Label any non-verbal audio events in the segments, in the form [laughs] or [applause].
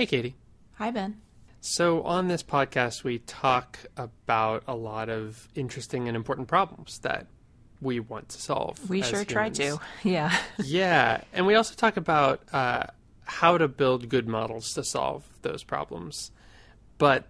Hey, Katie. Hi, Ben. So, on this podcast, we talk about a lot of interesting and important problems that we want to solve. We sure try to. [laughs] Yeah. yeah, and we also talk about uh, how to build good models to solve those problems. But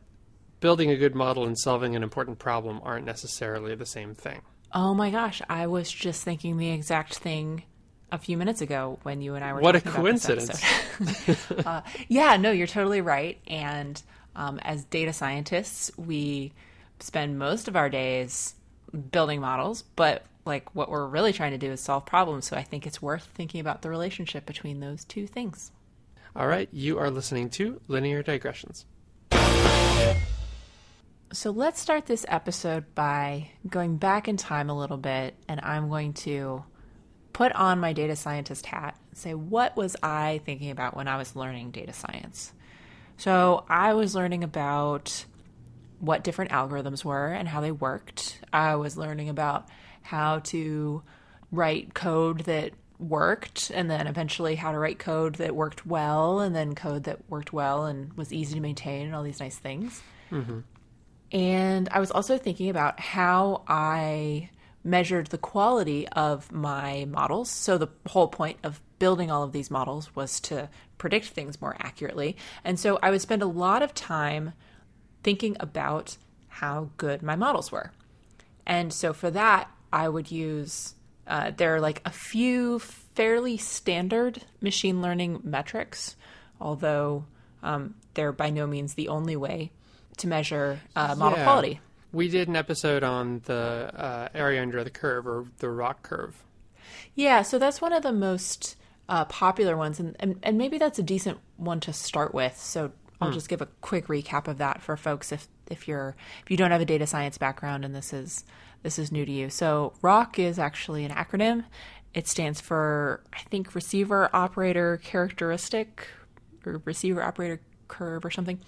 building a good model and solving an important problem aren't necessarily the same thing. Oh my gosh, I was just thinking the exact thing a few minutes ago when you and I were What a talking about this coincidence. [laughs] uh, yeah, no, you're totally right. And um, as data scientists, we spend most of our days building models, but like what we're really trying to do is solve problems. So I think it's worth thinking about the relationship between those two things. All right, you are listening to Linear Digressions. So let's start this episode by going back in time a little bit, and I'm going to put on my data scientist hat and say, what was I thinking about when I was learning data science? So I was learning about what different algorithms were and how they worked. I was learning about how to write code that worked, and then eventually how to write code that worked well, and then code that worked well and was easy to maintain, and all these nice things. Mm-hmm. And I was also thinking about how I measured the quality of my models. So, the whole point of building all of these models was to predict things more accurately. And so, I would spend a lot of time thinking about how good my models were. And so, for that, I would use, uh, there are like a few fairly standard machine learning metrics, although um, they're by no means the only way to measure uh, model Yeah. quality. We did an episode on the uh, area under the curve or the ROC curve. Yeah, so that's one of the most uh, popular ones, and, and and maybe that's a decent one to start with. So I'll just give a quick recap of that for folks if if you're if you don't have a data science background and this is this is new to you. So ROC is actually an acronym. It stands for I think receiver operator characteristic or receiver operator curve or something.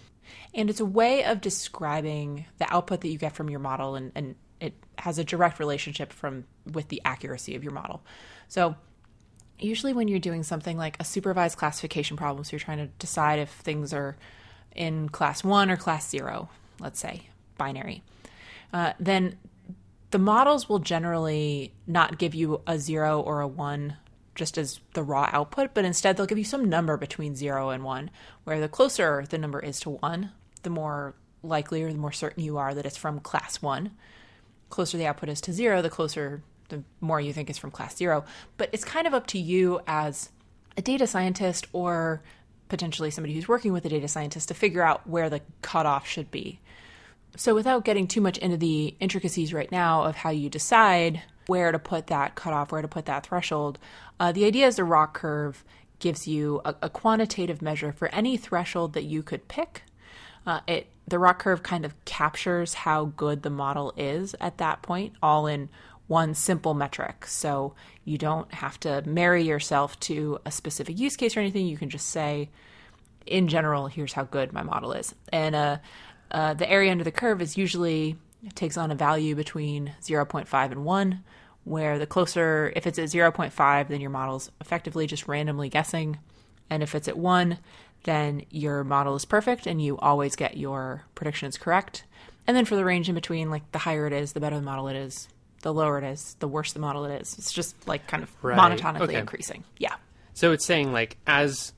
And it's a way of describing the output that you get from your model and, and it has a direct relationship from with the accuracy of your model. So usually when you're doing something like a supervised classification problem, so you're trying to decide if things are in class one or class zero, let's say, binary, uh, then the models will generally not give you a zero or a one just as the raw output, but instead they'll give you some number between zero and one, where the closer the number is to one, the more likely or the more certain you are that it's from class one. Closer the output is to zero, the closer, the more you think is from class zero. But it's kind of up to you as a data scientist or potentially somebody who's working with a data scientist to figure out where the cutoff should be. So, without getting too much into the intricacies right now of how you decide where to put that cutoff, where to put that threshold, uh, the idea is the ROC curve gives you a, a quantitative measure for any threshold that you could pick. Uh, it the ROC curve kind of captures how good the model is at that point, all in one simple metric. So you don't have to marry yourself to a specific use case or anything. You can just say, in general, here's how good my model is. And uh, uh, the area under the curve is usually takes on a value between 0.5 and 1, where the closer, if it's at 0.5, then your model's effectively just randomly guessing. And if it's at 1, then your model is perfect and you always get your predictions correct. And then for the range in between, like the higher it is, the better the model it is. The lower it is, the worse the model it is. It's just like kind of Right. monotonically Okay. increasing. Yeah. So it's saying like as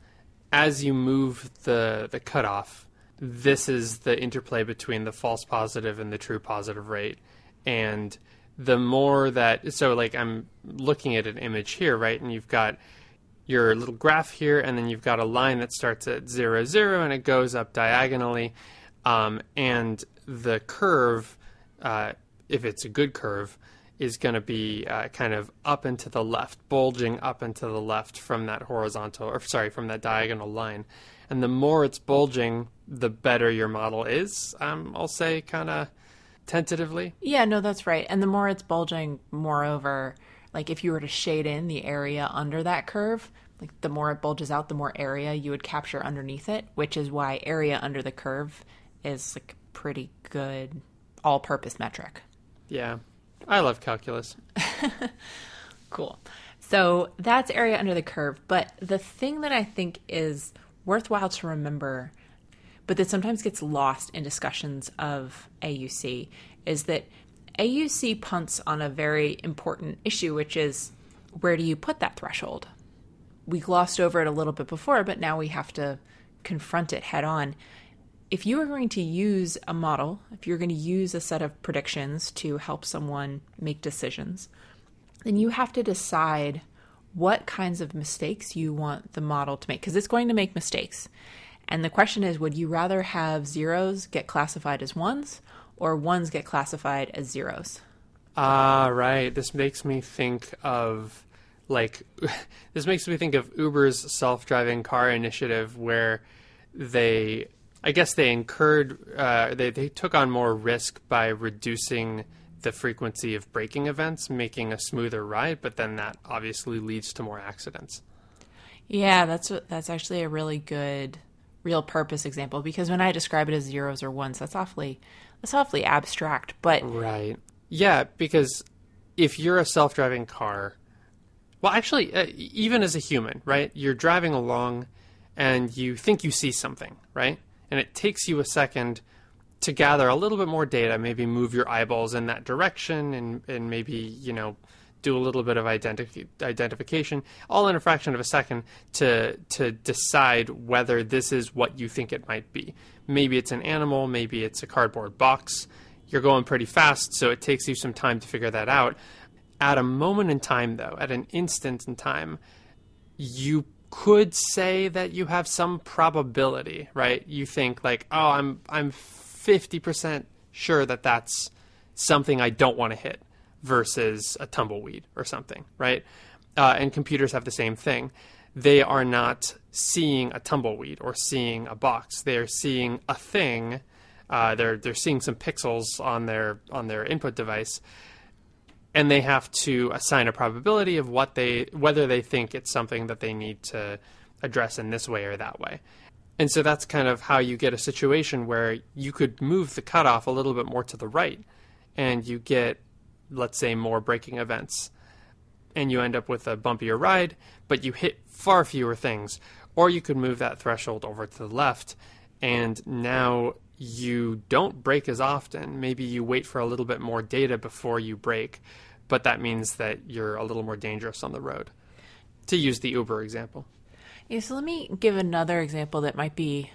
as you move the the cutoff, this is the interplay between the false positive and the true positive rate, and the more that so like I'm looking at an image here, right, and you've got your little graph here, and then you've got a line that starts at zero zero and it goes up diagonally, um, and the curve, uh, if it's a good curve, is going to be uh, kind of up and to the left, bulging up and to the left from that horizontal, or sorry, from that diagonal line. And the more it's bulging, the better your model is. Um, I'll say kind of tentatively. Yeah, no, that's right. And the more it's bulging, moreover, like if you were to shade in the area under that curve, like the more it bulges out, the more area you would capture underneath it, which is why area under the curve is like pretty good all purpose metric. Yeah, I love calculus. [laughs] Cool. So that's area under the curve. But the thing that I think is worthwhile to remember, but that sometimes gets lost in discussions of AUC, is that AUC punts on a very important issue, which is where do you put that threshold? We glossed over it a little bit before, but now we have to confront it head on. If you are going to use a model, if you're going to use a set of predictions to help someone make decisions, then you have to decide what kinds of mistakes you want the model to make because it's going to make mistakes. And the question is would you rather have zeros get classified as ones or ones get classified as zeros? Ah, right. This makes me think of like [laughs] this makes me think of Uber's self-driving car initiative where they I guess they incurred uh, they they took on more risk by reducing the frequency of braking events, making a smoother ride, but then that obviously leads to more accidents. Yeah, that's that's actually a really good real purpose example because when I describe it as zeros or ones, that's awfully that's awfully abstract. But right, yeah, because if you're a self-driving car, well, actually, uh, even as a human, right, you're driving along and you think you see something, right, and it takes you a second to gather a little bit more data, maybe move your eyeballs in that direction and, and maybe, you know, do a little bit of identi- identification, all in a fraction of a second to to decide whether this is what you think it might be. Maybe it's an animal, maybe it's a cardboard box. You're going pretty fast, so it takes you some time to figure that out. At a moment in time, though, at an instant in time, you could say that you have some probability, right? You think like, oh, I'm I'm 50% sure that that's something I don't want to hit versus a tumbleweed or something, right? Uh, and computers have the same thing. They are not seeing a tumbleweed or seeing a box. They are seeing a thing. Uh, they're they're seeing some pixels on their on their input device, and they have to assign a probability of what they whether they think it's something that they need to address in this way or that way. And so that's kind of how you get a situation where you could move the cutoff a little bit more to the right and you get, let's say, more braking events. And you end up with a bumpier ride, but you hit far fewer things. Or you could move that threshold over to the left and now you don't brake as often. Maybe you wait for a little bit more data before you brake, but that means that you're a little more dangerous on the road. To use the Uber example. Yeah, so let me give another example that might be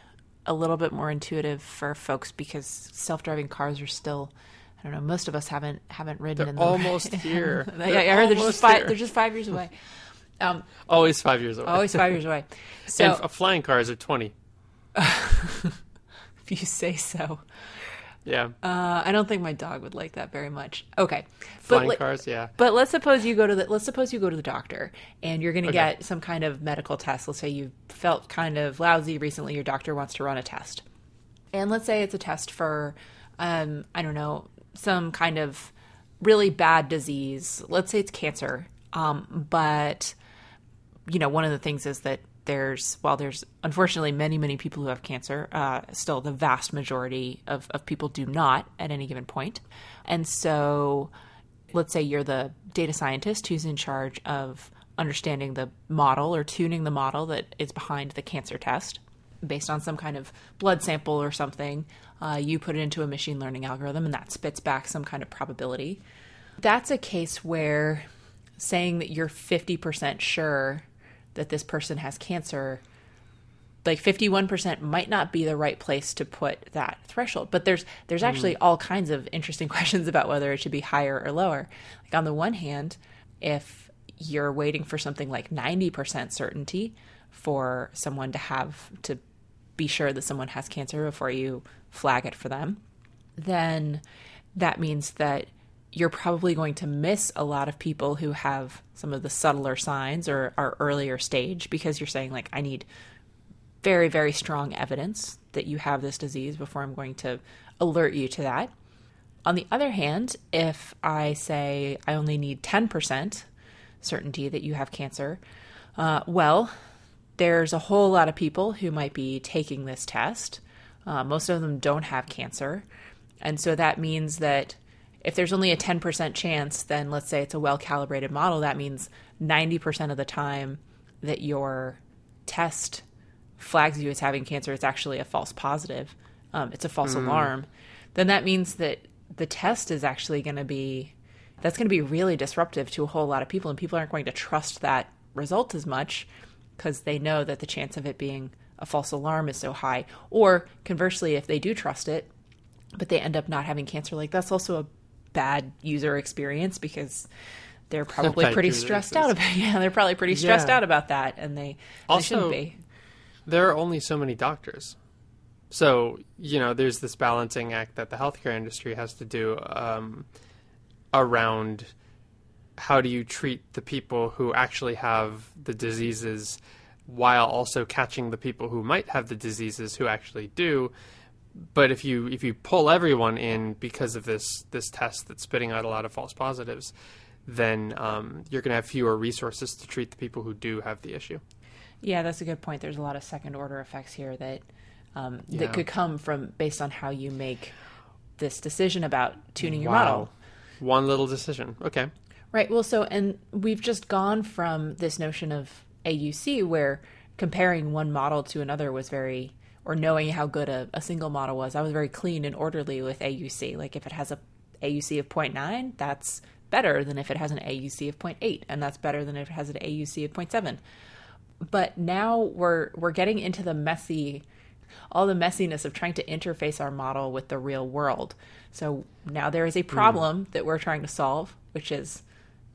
a little bit more intuitive for folks because self-driving cars are still I don't know. Most of us haven't haven't ridden they're in them. Almost [laughs] here. I, I heard they're just five. They're just five years away. [laughs] Um, always five years away. Always five years away. [laughs] So and flying cars are twenty. if you say so. Yeah. Uh, I don't think my dog would like that very much. Okay. Flying but, cars, yeah. But let's suppose you go to the let's suppose you go to the doctor and you're going to okay. get some kind of medical test. Let's say you felt kind of lousy recently. Your doctor wants to run a test, and let's say it's a test for, um, I don't know, some kind of really bad disease. Let's say it's cancer. Um, but you know, one of the things is that there's while there's unfortunately many many people who have cancer uh, still the vast majority of, of people do not at any given point. point and so let's say you're the data scientist who's in charge of understanding the model or tuning the model that is behind the cancer test based on some kind of blood sample or something uh, you put it into a machine learning algorithm and that spits back some kind of probability. That's a case where saying that you're 50% sure that this person has cancer like 51% might not be the right place to put that threshold. But there's there's actually mm. all kinds of interesting [laughs] questions about whether it should be higher or lower. Like on the one hand if you're waiting for something like 90% certainty for someone to have to be sure that someone has cancer before you flag it for them then that means that you're probably going to miss a lot of people who have some of the subtler signs or are earlier stage because you're saying like I need very very strong evidence that you have this disease before I'm going to alert you to that. On the other hand, if I say I only need 10% certainty that you have cancer, uh, well, there's a whole lot of people who might be taking this test. Uh, most of them don't have cancer. And so that means that if there's only a 10% chance, then let's say it's a well calibrated model, that means 90% of the time that your test flags you as having cancer, it's actually a false positive, um, it's a false mm. alarm, then that means that the test is actually going to be that's going to be really disruptive to a whole lot of people, and people aren't going to trust that result as much because they know that the chance of it being a false alarm is so high. Or conversely, if they do trust it, but they end up not having cancer, like that's also a bad user experience because they're [laughs] probably pretty stressed out about [laughs] yeah they're probably pretty stressed yeah. out about that and they, also, they shouldn't be there are only so many doctors so you know there's this balancing act that the healthcare industry has to do um, around how do you treat the people who actually have the diseases while also catching the people who might have the diseases who actually do but if you if you pull everyone in because of this this test that's spitting out a lot of false positives then um, you're going to have fewer resources to treat the people who do have the issue. Yeah, that's a good point. There's a lot of second order effects here that um, yeah. that could come from based on how you make this decision about tuning your wow. model. One little decision. Okay. Right. Well, so and we've just gone from this notion of AUC where comparing one model to another was very or knowing how good a, a single model was. I was very clean and orderly with AUC. Like if it has a AUC of 0.9, that's better than if it has an AUC of 0.8, and that's better than if it has an AUC of 0.7. But now we're we're getting into the messy all the messiness of trying to interface our model with the real world. So now there is a problem mm. that we're trying to solve, which is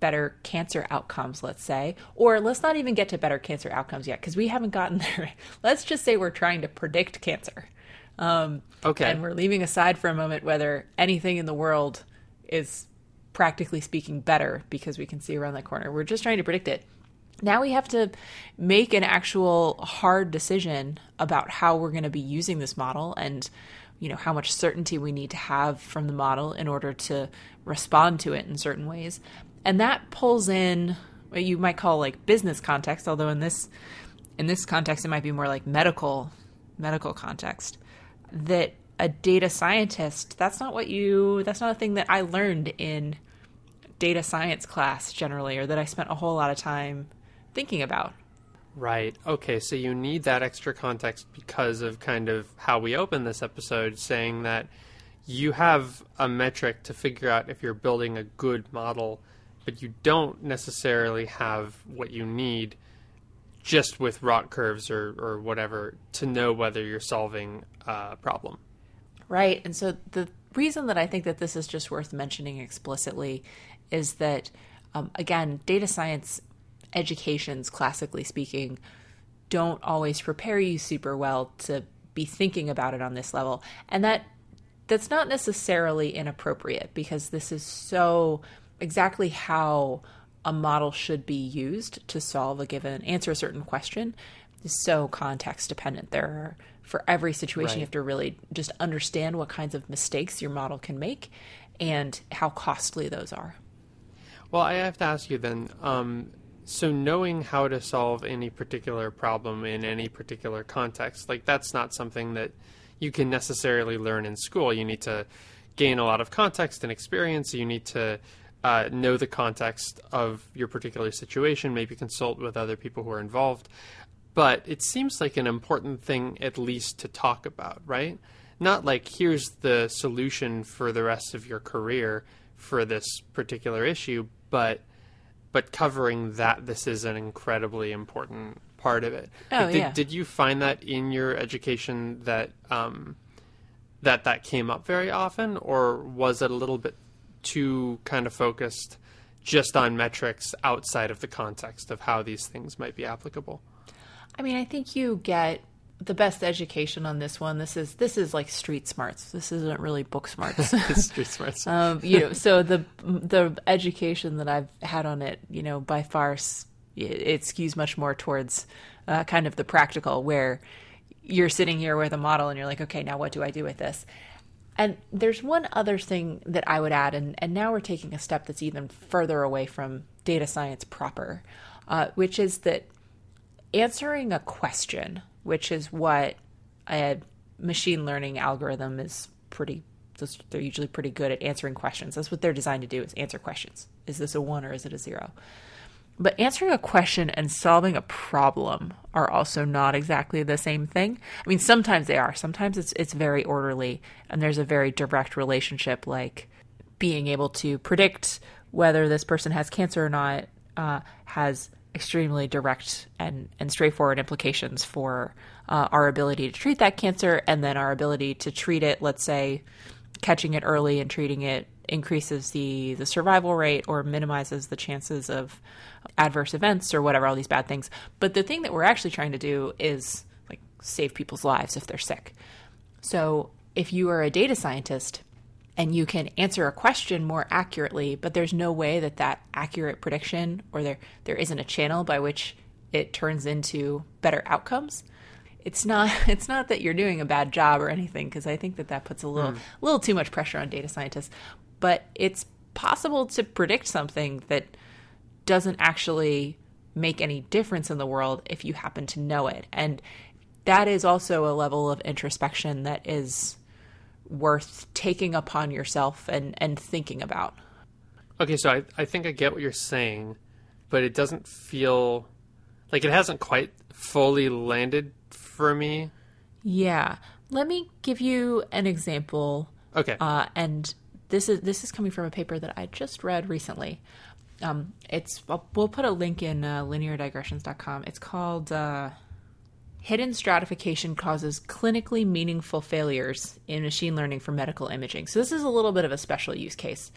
better cancer outcomes, let's say. Or let's not even get to better cancer outcomes yet, because we haven't gotten [laughs] there. let's just say we're trying to predict cancer. Um, okay. And we're leaving aside for a moment whether anything in the world is practically speaking better because we can see around that corner. We're just trying to predict it. Now we have to make an actual hard decision about how we're going to be using this model and you know how much certainty we need to have from the model in order to respond to it in certain ways. And that pulls in what you might call like business context, although in this in this context it might be more like medical medical context that a data scientist that's not what you that's not a thing that i learned in data science class generally or that i spent a whole lot of time thinking about. Right. Okay so you need that extra context because of kind of how we open this episode saying that you have a metric to figure out if you're building a good model but you don't necessarily have what you need just with ROC curves or, or whatever to know whether you're solving a problem Right. And so the reason that I think that this is just worth mentioning explicitly is that, um, again, data science educations, classically speaking, don't always prepare you super well to be thinking about it on this level. And that that's not necessarily inappropriate because this is so exactly how a model should be used to solve a given answer a certain question is so context dependent. There are for every situation right. you have to really just understand what kinds of mistakes your model can make and how costly those are. Well, I have to ask you then. Um, so knowing how to solve any particular problem in any particular context, like that's not something that you can necessarily learn in school. You need to gain a lot of context and experience. You need to uh, know the context of your particular situation, maybe consult with other people who are involved but it seems like an important thing at least to talk about, right? Not like here's the solution for the rest of your career for this particular issue, but but covering that this is an incredibly important part of it. Oh, did, yeah. did you find that in your education that um, that that came up very often, or was it a little bit too kind of focused just on metrics outside of the context of how these things might be applicable? I mean, I think you get the best education on this one. This is this is like street smarts. This isn't really book smarts. [laughs] street smarts. [laughs] um, you know, so the the education that I've had on it, you know, by far it, it skews much more towards uh, kind of the practical, where you're sitting here with a model and you're like, okay, now what do I do with this? And there's one other thing that I would add, and, and now we're taking a step that's even further away from data science proper, uh, which is that answering a question, which is what a machine learning algorithm is pretty they're usually pretty good at answering questions. That's what they're designed to do is answer questions. Is this a 1 or is it a 0? But answering a question and solving a problem are also not exactly the same thing. I mean, sometimes they are. Sometimes it's it's very orderly and there's a very direct relationship like being able to predict whether this person has cancer or not uh, has extremely direct and, and straightforward implications for uh, our ability to treat that cancer and then our ability to treat it, let's say, catching it early and treating it increases the the survival rate or minimizes the chances of adverse events or whatever all these bad things. But the thing that we're actually trying to do is like save people's lives if they're sick. So if you are a data scientist and you can answer a question more accurately but there's no way that that accurate prediction or there there isn't a channel by which it turns into better outcomes it's not [laughs] it's not that you're doing a bad job or anything because I think that that puts a little mm. little too much pressure on data scientists, but it's possible to predict something that doesn't actually make any difference in the world if you happen to know it. And that is also a level of introspection that is worth taking upon yourself and, and thinking about. Okay, so I, I think I get what you're saying, but it doesn't feel like it hasn't quite fully landed for me. Yeah. Let me give you an example. Okay. Uh, and this is this is coming from a paper that I just read recently. Um, it's we'll put a link in uh, lineardigressions.com. It's called uh, "Hidden Stratification Causes Clinically Meaningful Failures in Machine Learning for Medical Imaging." So this is a little bit of a special use case,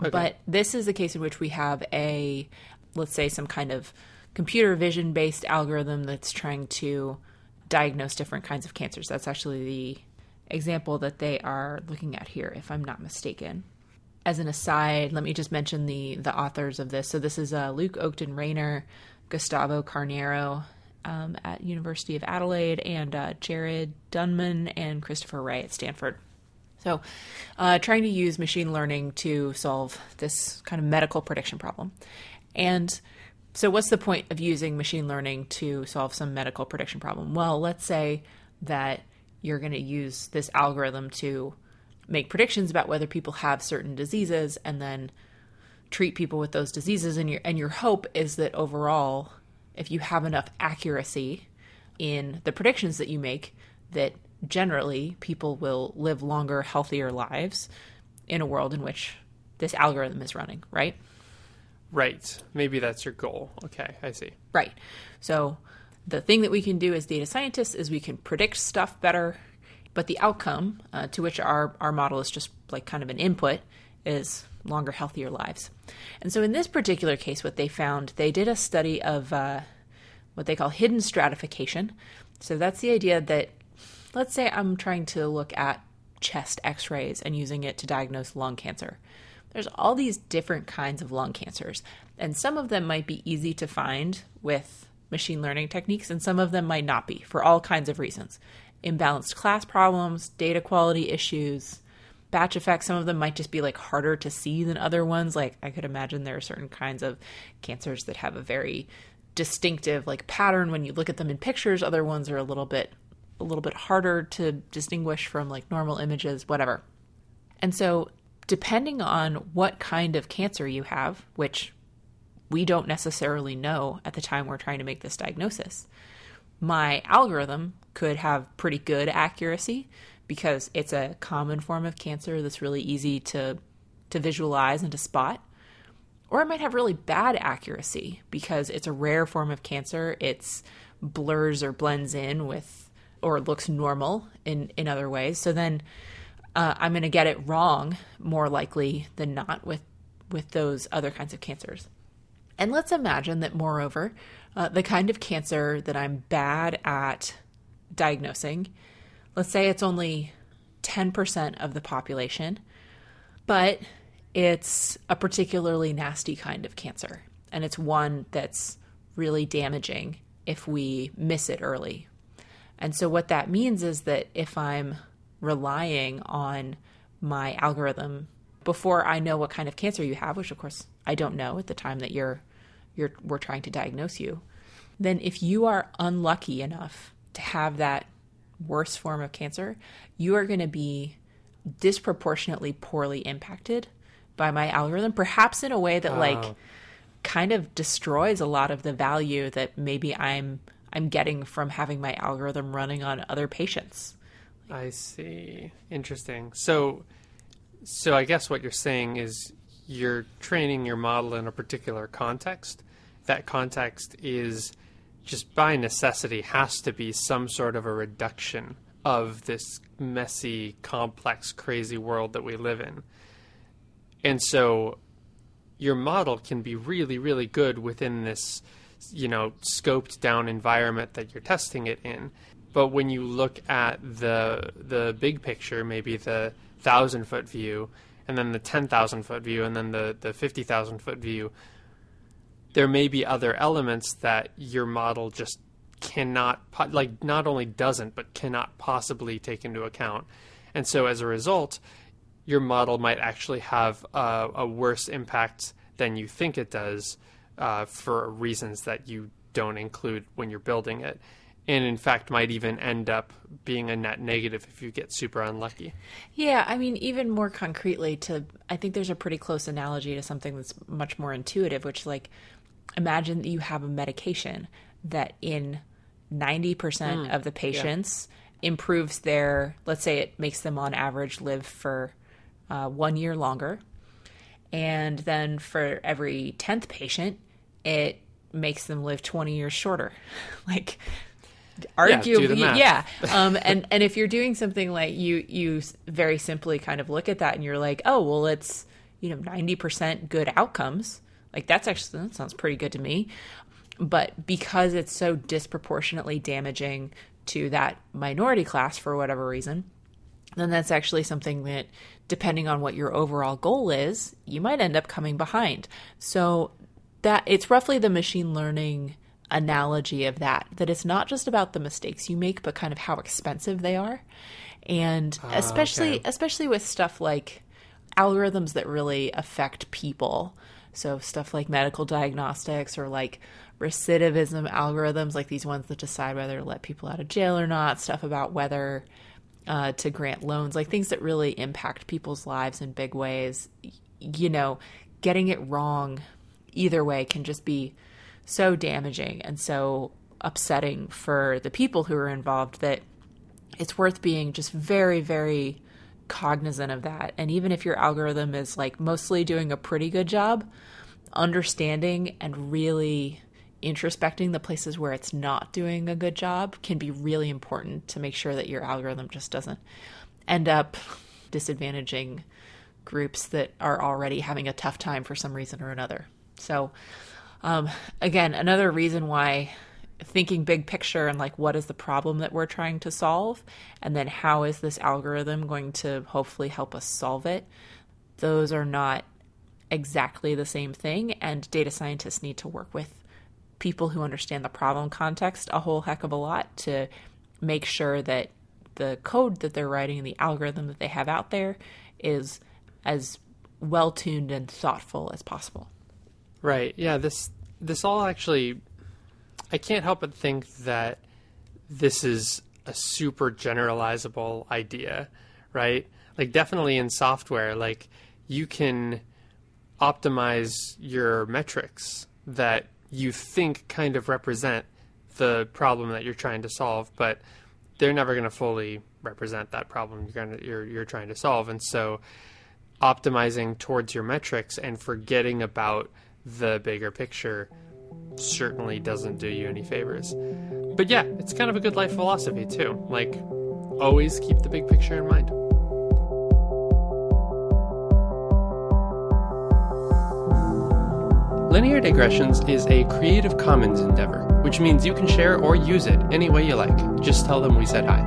okay. but this is a case in which we have a, let's say, some kind of computer vision based algorithm that's trying to diagnose different kinds of cancers. That's actually the example that they are looking at here, if I'm not mistaken. As an aside, let me just mention the the authors of this. So this is uh, Luke Oakden-Rayner, Gustavo Carneiro um, at University of Adelaide, and uh, Jared Dunnmon and Christopher Ré at Stanford. So, uh, trying to use machine learning to solve this kind of medical prediction problem. And so, what's the point of using machine learning to solve some medical prediction problem? Well, let's say that you're going to use this algorithm to make predictions about whether people have certain diseases and then treat people with those diseases and your and your hope is that overall if you have enough accuracy in the predictions that you make that generally people will live longer healthier lives in a world in which this algorithm is running right Right. Maybe that's your goal. Okay, I see. Right. So the thing that we can do as data scientists is we can predict stuff better, but the outcome uh, to which our, our model is just like kind of an input is longer, healthier lives. And so in this particular case, what they found, they did a study of uh, what they call hidden stratification. So that's the idea that, let's say I'm trying to look at chest x rays and using it to diagnose lung cancer. There's all these different kinds of lung cancers, and some of them might be easy to find with machine learning techniques, and some of them might not be for all kinds of reasons. Imbalanced class problems, data quality issues, batch effects. Some of them might just be like harder to see than other ones. Like I could imagine there are certain kinds of cancers that have a very distinctive like pattern when you look at them in pictures. Other ones are a little bit a little bit harder to distinguish from like normal images, whatever. And so depending on what kind of cancer you have, which we don't necessarily know at the time we're trying to make this diagnosis, my algorithm could have pretty good accuracy because it's a common form of cancer that's really easy to to visualize and to spot. Or it might have really bad accuracy because it's a rare form of cancer. It's blurs or blends in with or looks normal in in other ways. So then uh, I'm going to get it wrong more likely than not with with those other kinds of cancers. And let's imagine that, moreover, uh, the kind of cancer that I'm bad at diagnosing, let's say it's only 10% of the population, but it's a particularly nasty kind of cancer. And it's one that's really damaging if we miss it early. And so, what that means is that if I'm relying on my algorithm before I know what kind of cancer you have, which of course I don't know at the time that you're you're we're trying to diagnose you, then if you are unlucky enough to have that worst form of cancer, you are going to be disproportionately poorly impacted by my algorithm, perhaps in a way that like kind of destroys a lot of the value that maybe I'm I'm getting from having my algorithm running on other patients. I see. Interesting. So so I guess what you're saying is you're training your model in a particular context. That context is just by necessity has to be some sort of a reduction of this messy, complex, crazy world that we live in. And so your model can be really, really good within this, you know, scoped down environment that you're testing it in. But when you look at the the big picture, maybe the thousand foot view, and then the ten thousand foot view, and then the the fifty thousand foot view, there may be other elements that your model just cannot like not only doesn't but cannot possibly take into account. And so as a result your model might actually have a, a worse impact than you think it does uh, for reasons that you don't include when you're building it and in fact might even end up being a net negative if you get super unlucky. Yeah, I mean even more concretely to I think there's a pretty close analogy to something that's much more intuitive which like imagine that you have a medication that in 90% mm, of the patients yeah. improves their, let's say it makes them on average live for uh, one year longer. And then for every 10th patient, it makes them live 20 years shorter. [laughs] like, arguably yeah, yeah. um and and if you're doing something like you you very simply kind of look at that and you're like oh well it's you know 90% good outcomes like that's actually that sounds pretty good to me but because it's so disproportionately damaging to that minority class for whatever reason, then that's actually something that, depending on what your overall goal is, you might end up coming behind. So that it's roughly the machine learning analogy of that that it's not just about the mistakes you make but kind of how expensive they are and uh, especially okay. especially with stuff like algorithms that really affect people so stuff like medical diagnostics or like recidivism algorithms, like these ones that decide whether to let people out of jail or not, stuff about whether uh, to grant loans, like things that really impact people's lives in big ways. You know, getting it wrong either way can just be so damaging and so upsetting for the people who are involved that it's worth being just very, very cognizant of that. And even if your algorithm is like mostly doing a pretty good job, understanding and really introspecting the places where it's not doing a good job can be really important to make sure that your algorithm just doesn't end up disadvantaging groups that are already having a tough time for some reason or another. So, um, again, another reason why thinking big picture and like what is the problem that we're trying to solve, and then how is this algorithm going to hopefully help us solve it, those are not exactly the same thing, and data scientists need to work with people who understand the problem context a whole heck of a lot to make sure that the code that they're writing and the algorithm that they have out there is as well tuned and thoughtful as possible. Right. Yeah, this this all actually I can't help but think that this is a super generalizable idea, right? Like definitely in software, like you can optimize your metrics that you think kind of represent the problem that you're trying to solve, but they're never going to fully represent that problem you're going to you're you're trying to solve. And so optimizing towards your metrics and forgetting about the bigger picture certainly doesn't do you any favors. But yeah, it's kind of a good life philosophy too. Like always keep the big picture in mind. Linear Digressions is a Creative Commons endeavor, which means you can share or use it any way you like. Just tell them we said hi.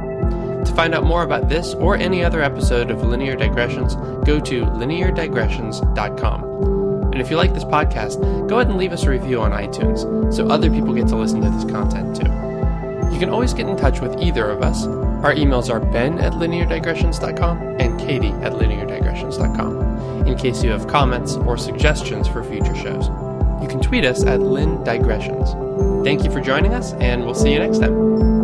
To find out more about this or any other episode of Linear Digressions, go to lineardigressions.com. And if you like this podcast, go ahead and leave us a review on iTunes so other people get to listen to this content too. You can always get in touch with either of us. Our emails are ben at lineardigressions.com and katie at lineardigressions.com in case you have comments or suggestions for future shows you can tweet us at Lin Digressions. Thank you for joining us, and we'll see you next time.